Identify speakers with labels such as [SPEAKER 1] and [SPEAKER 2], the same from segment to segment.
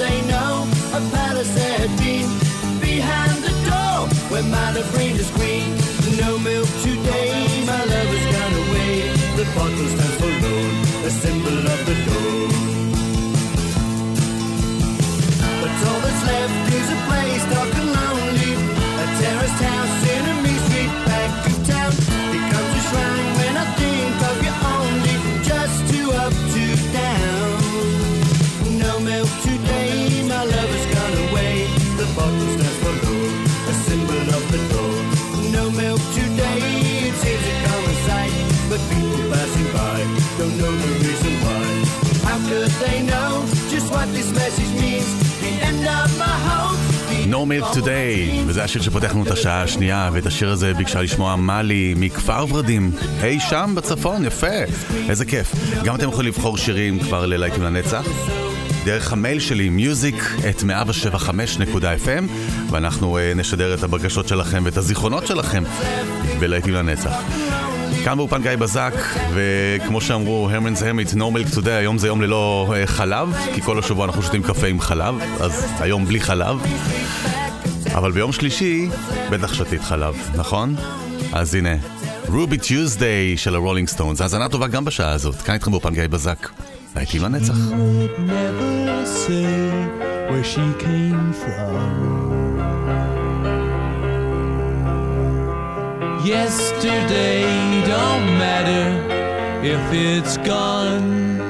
[SPEAKER 1] say no. A palace had been behind the door where my brain is green. No milk today, my lover's gone away. The bottle stands for loan, a symbol of the door. Perform It
[SPEAKER 2] Today, וזה השיר שפותחנו את השעה השנייה, ואת השיר הזה ביקשה לשמוע מאלי מכפר ורדים, היי hey, שם בצפון, יפה, איזה כיף. גם אתם יכולים לבחור שירים כבר ללהיטים לנצח. דרך המייל שלי, music את 175.fm, ואנחנו אה, נשדר את הבקשות שלכם ואת הזיכרונות שלכם בלהיטים לנצח. כאן באופן גיא בזק, וכמו שאמרו, הרמנס הרמיט, no milk today, היום זה יום ללא אה, חלב, כי כל השבוע אנחנו שותים קפה עם חלב, אז היום בלי חלב. אבל ביום שלישי בטח שתית חלב, נכון? אז הנה, רובי טיוזדיי של הרולינג סטונס, האזנה טובה גם בשעה הזאת. כאן איתכם באופן גיא בזק. להיטים
[SPEAKER 3] עם הנצח. Yesterday don't matter if it's gone.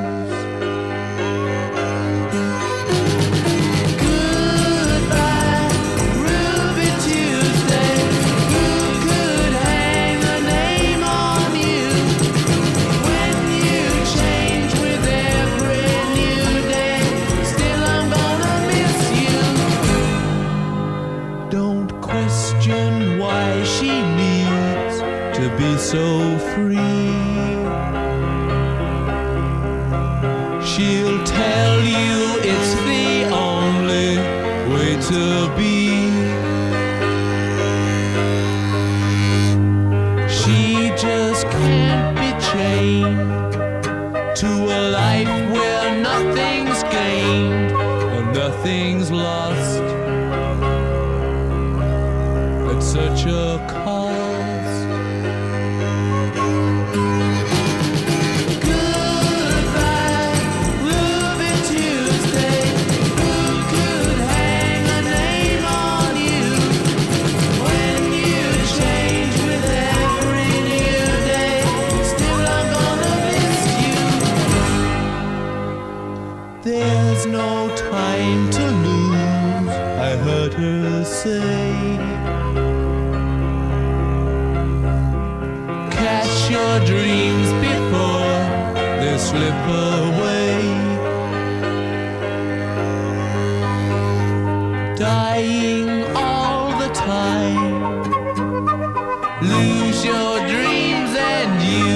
[SPEAKER 3] Lose your
[SPEAKER 4] dreams and you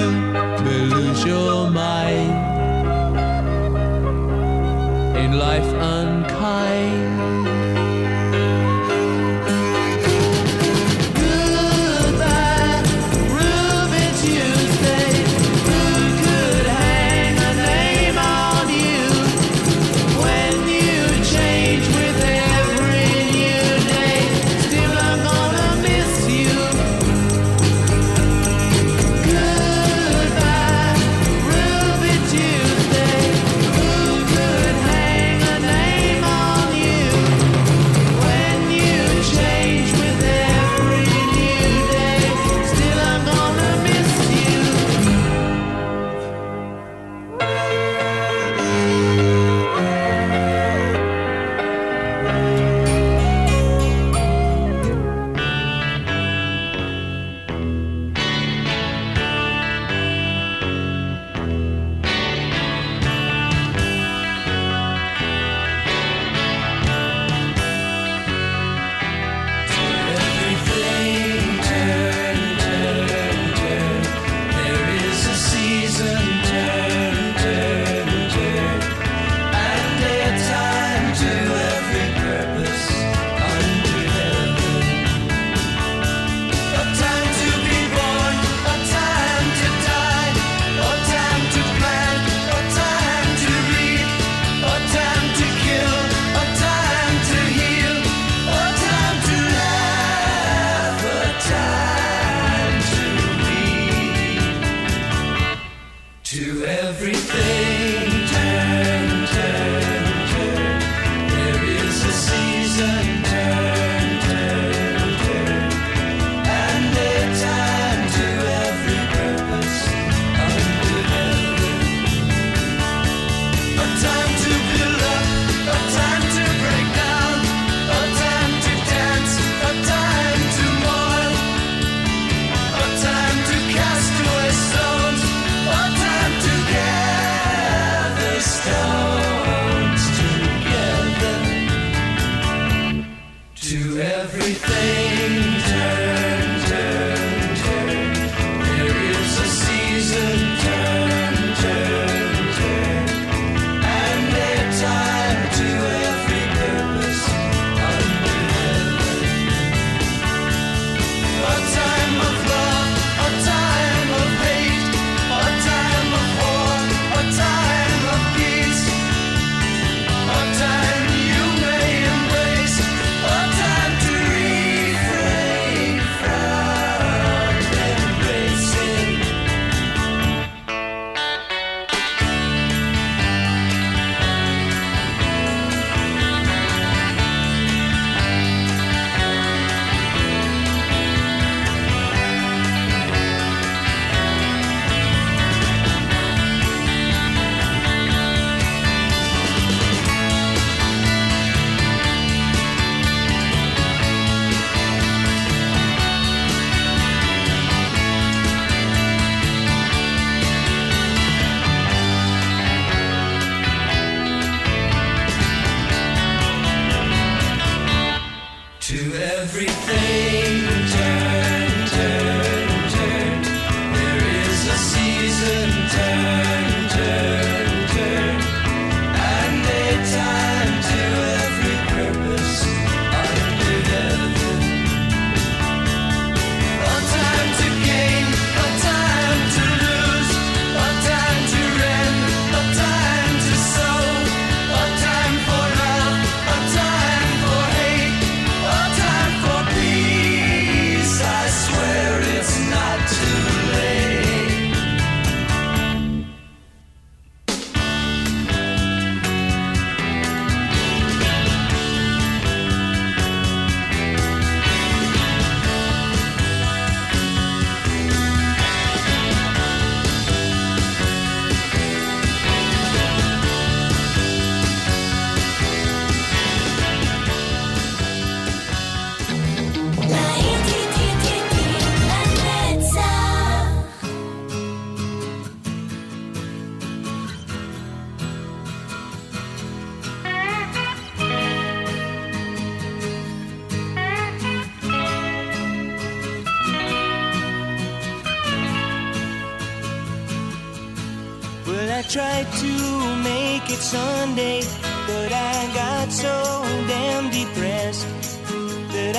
[SPEAKER 4] lose your mind. In life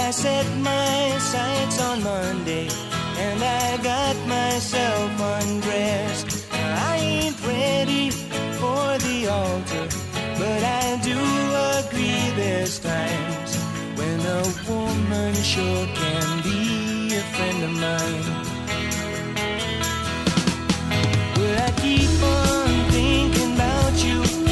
[SPEAKER 5] I set my sights on Monday and I got myself undressed. I ain't ready for the altar, but I do agree there's times when a woman sure can be a friend of mine. Will I keep on thinking about you?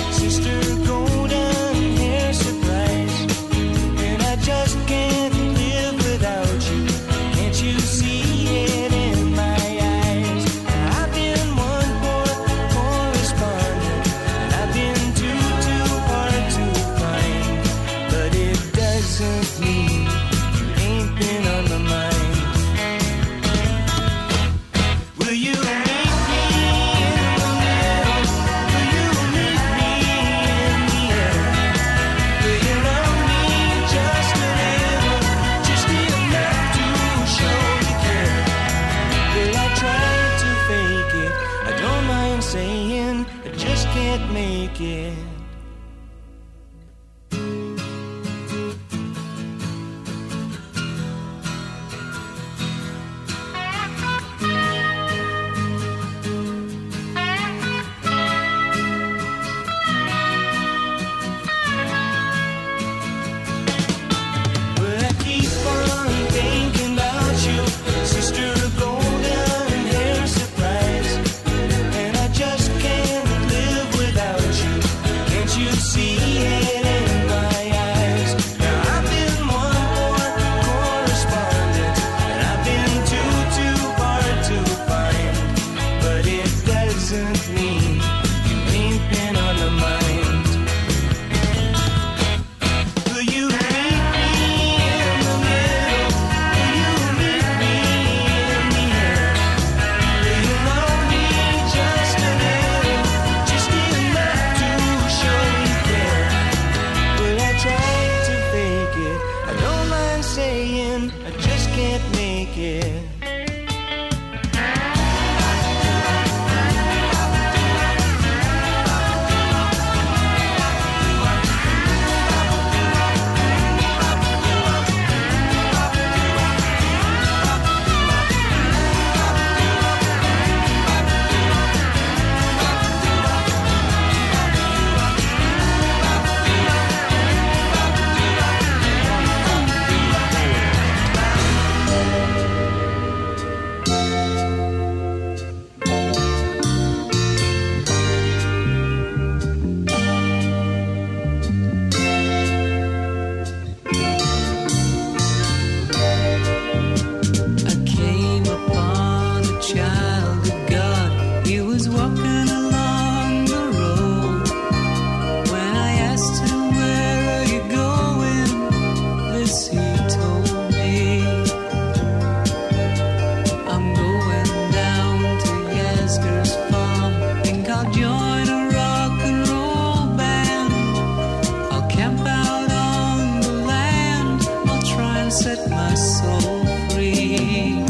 [SPEAKER 3] set my soul free.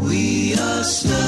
[SPEAKER 3] We are still.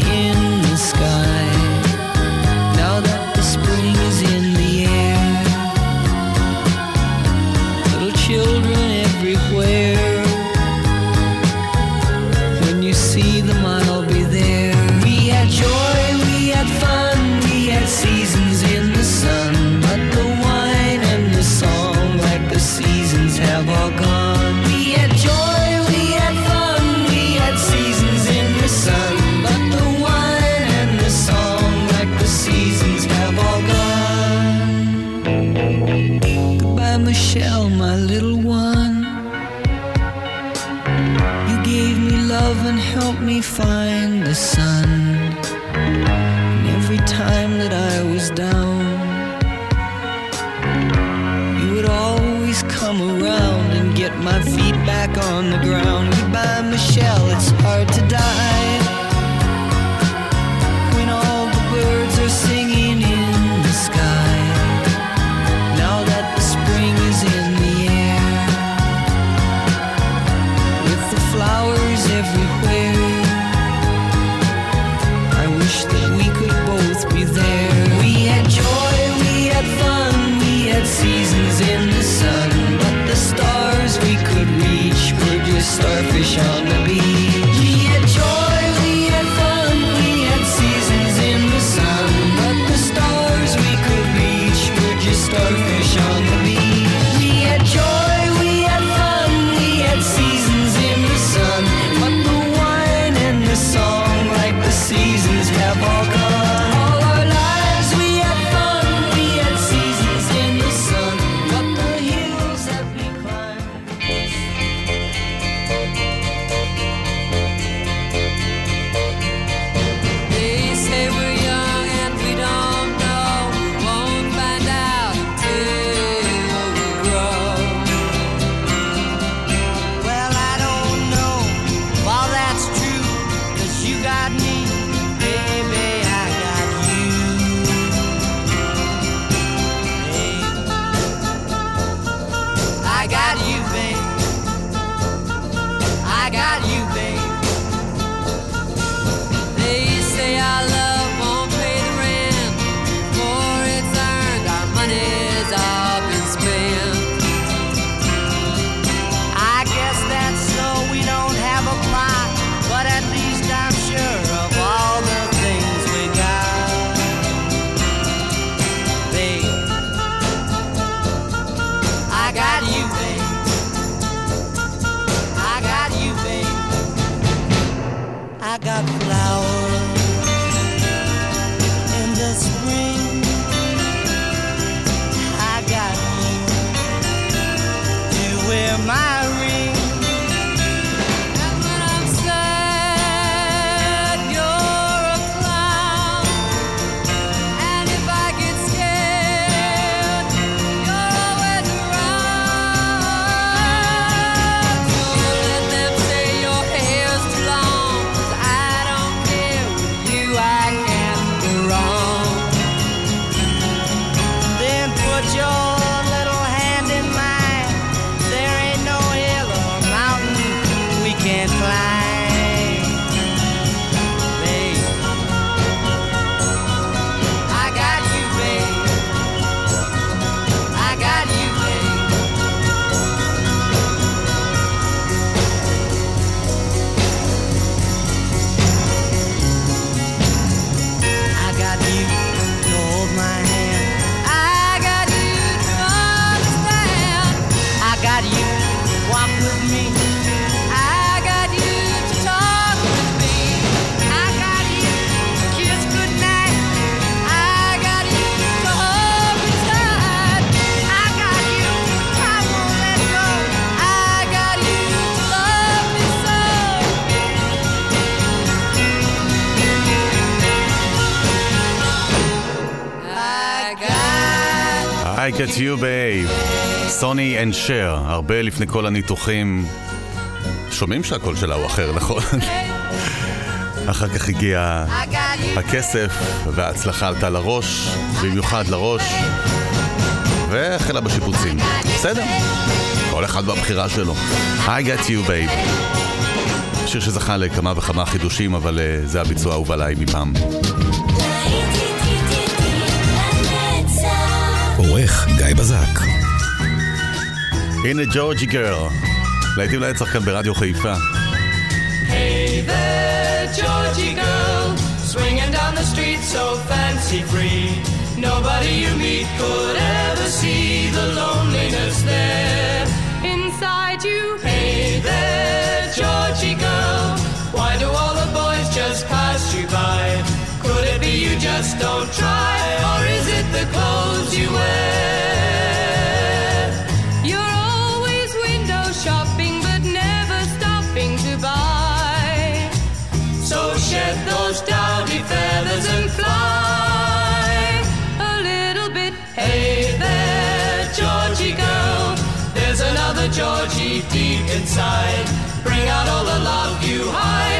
[SPEAKER 4] back on the ground. Goodbye, Michelle. I
[SPEAKER 6] get
[SPEAKER 2] you babe, סוני אנד שר, הרבה לפני כל הניתוחים. שומעים שהקול שלה הוא אחר, נכון? אחר כך הגיע הכסף, וההצלחה עלתה לראש, במיוחד לראש, והחלה בשיפוצים. בסדר, כל אחד בבחירה שלו. I get you babe. שיר שזכה לכמה וכמה חידושים, אבל uh, זה הביצוע האהוב עליי מפעם.
[SPEAKER 7] עורך גיא בזק.
[SPEAKER 2] הנה ג'ורג'י גרל, להיטים לנצח כאן ברדיו חיפה.
[SPEAKER 3] Hey there, Georgie girl, swinging down the street so fancy free. Nobody you meet could ever see the loneliness there inside you. Hey there, Georgie girl, why do all the boys just pass Just don't try, or is it the clothes you wear?
[SPEAKER 8] You're always window shopping, but never stopping to buy.
[SPEAKER 3] So shed those dowdy feathers and fly
[SPEAKER 8] A little bit,
[SPEAKER 3] Hey there, Georgie girl. There's another Georgie deep inside. Bring out all the love you hide,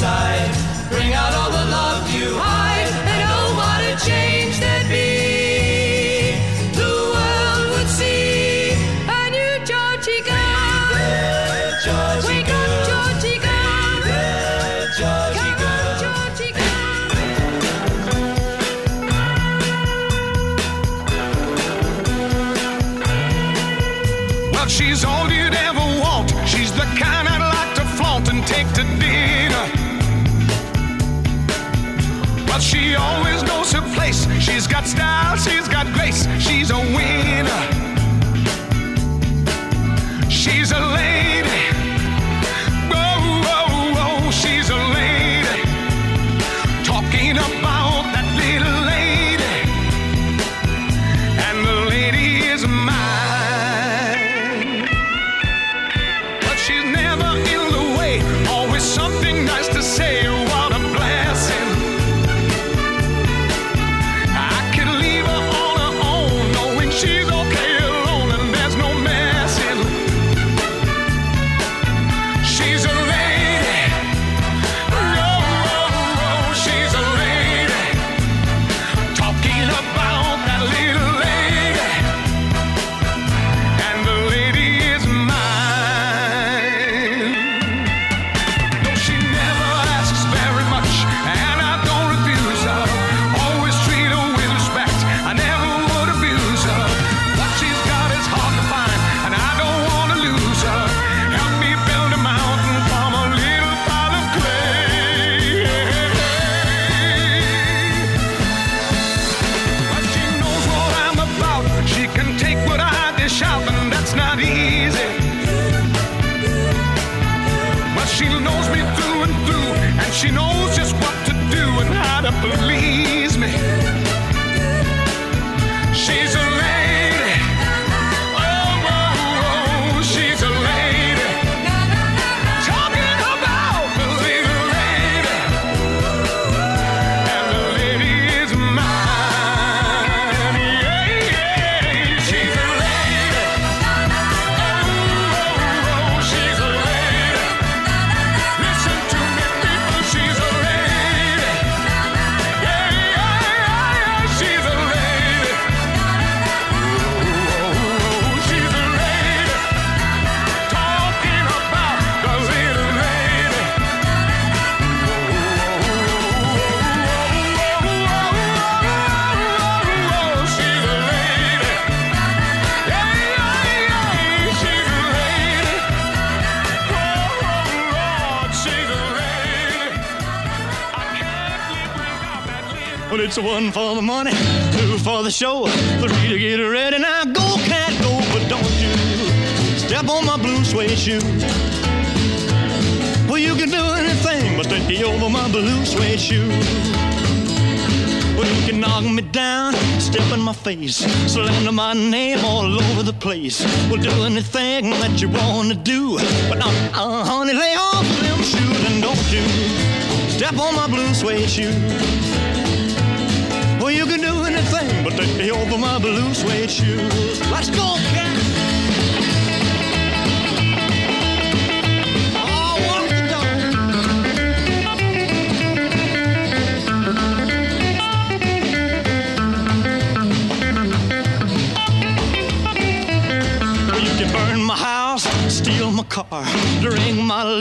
[SPEAKER 3] inside. Bring out all the love you hide, and oh, what a change there'd be. The world would see
[SPEAKER 8] a new Georgie girl. Wake up,
[SPEAKER 9] But she always knows her place. She's got style, she's got grace. She's a winner. That's not easy. But she knows me through and through, and she knows just what to do and how to please me. She's a
[SPEAKER 10] it's one for the money, two for the show, three to get ready. Now go, cat, go, but don't you step on my blue suede shoe. Well, you can do anything but take over my blue suede shoe. Well, you can knock me down, step in my face, slander my name all over the place. Well, do anything that you wanna do, but uh, uh, honey, lay off them shoes and don't you step on my blue suede shoe. But take me over my blue suede shoes. Let's go, cat. Oh, car,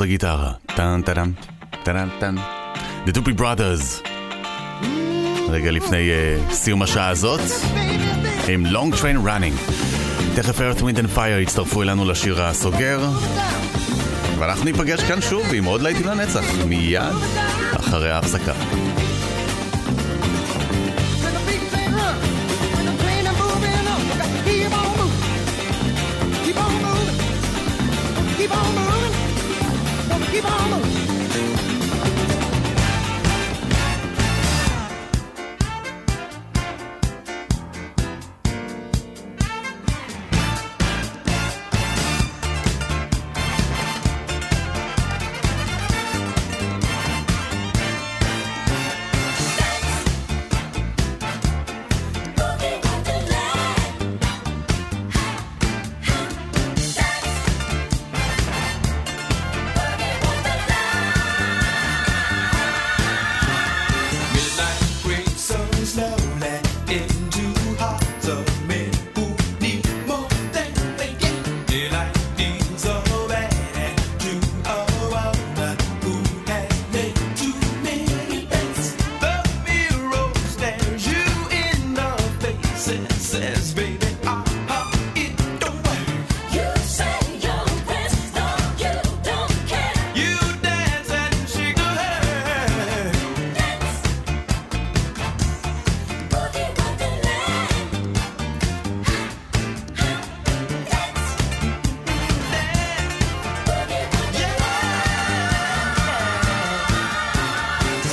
[SPEAKER 2] וקחו את הגיטרה. טן טדם, טדן טן. The Doopy Brothers. רגע לפני uh, סיום השעה הזאת, עם Long Train Running. תכף Earth, Wind and Fire יצטרפו אלינו לשיר הסוגר. ואנחנו ניפגש כאן שוב עם עוד להיטים לנצח, מיד אחרי ההפסקה. 沙漏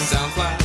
[SPEAKER 2] SoundCloud.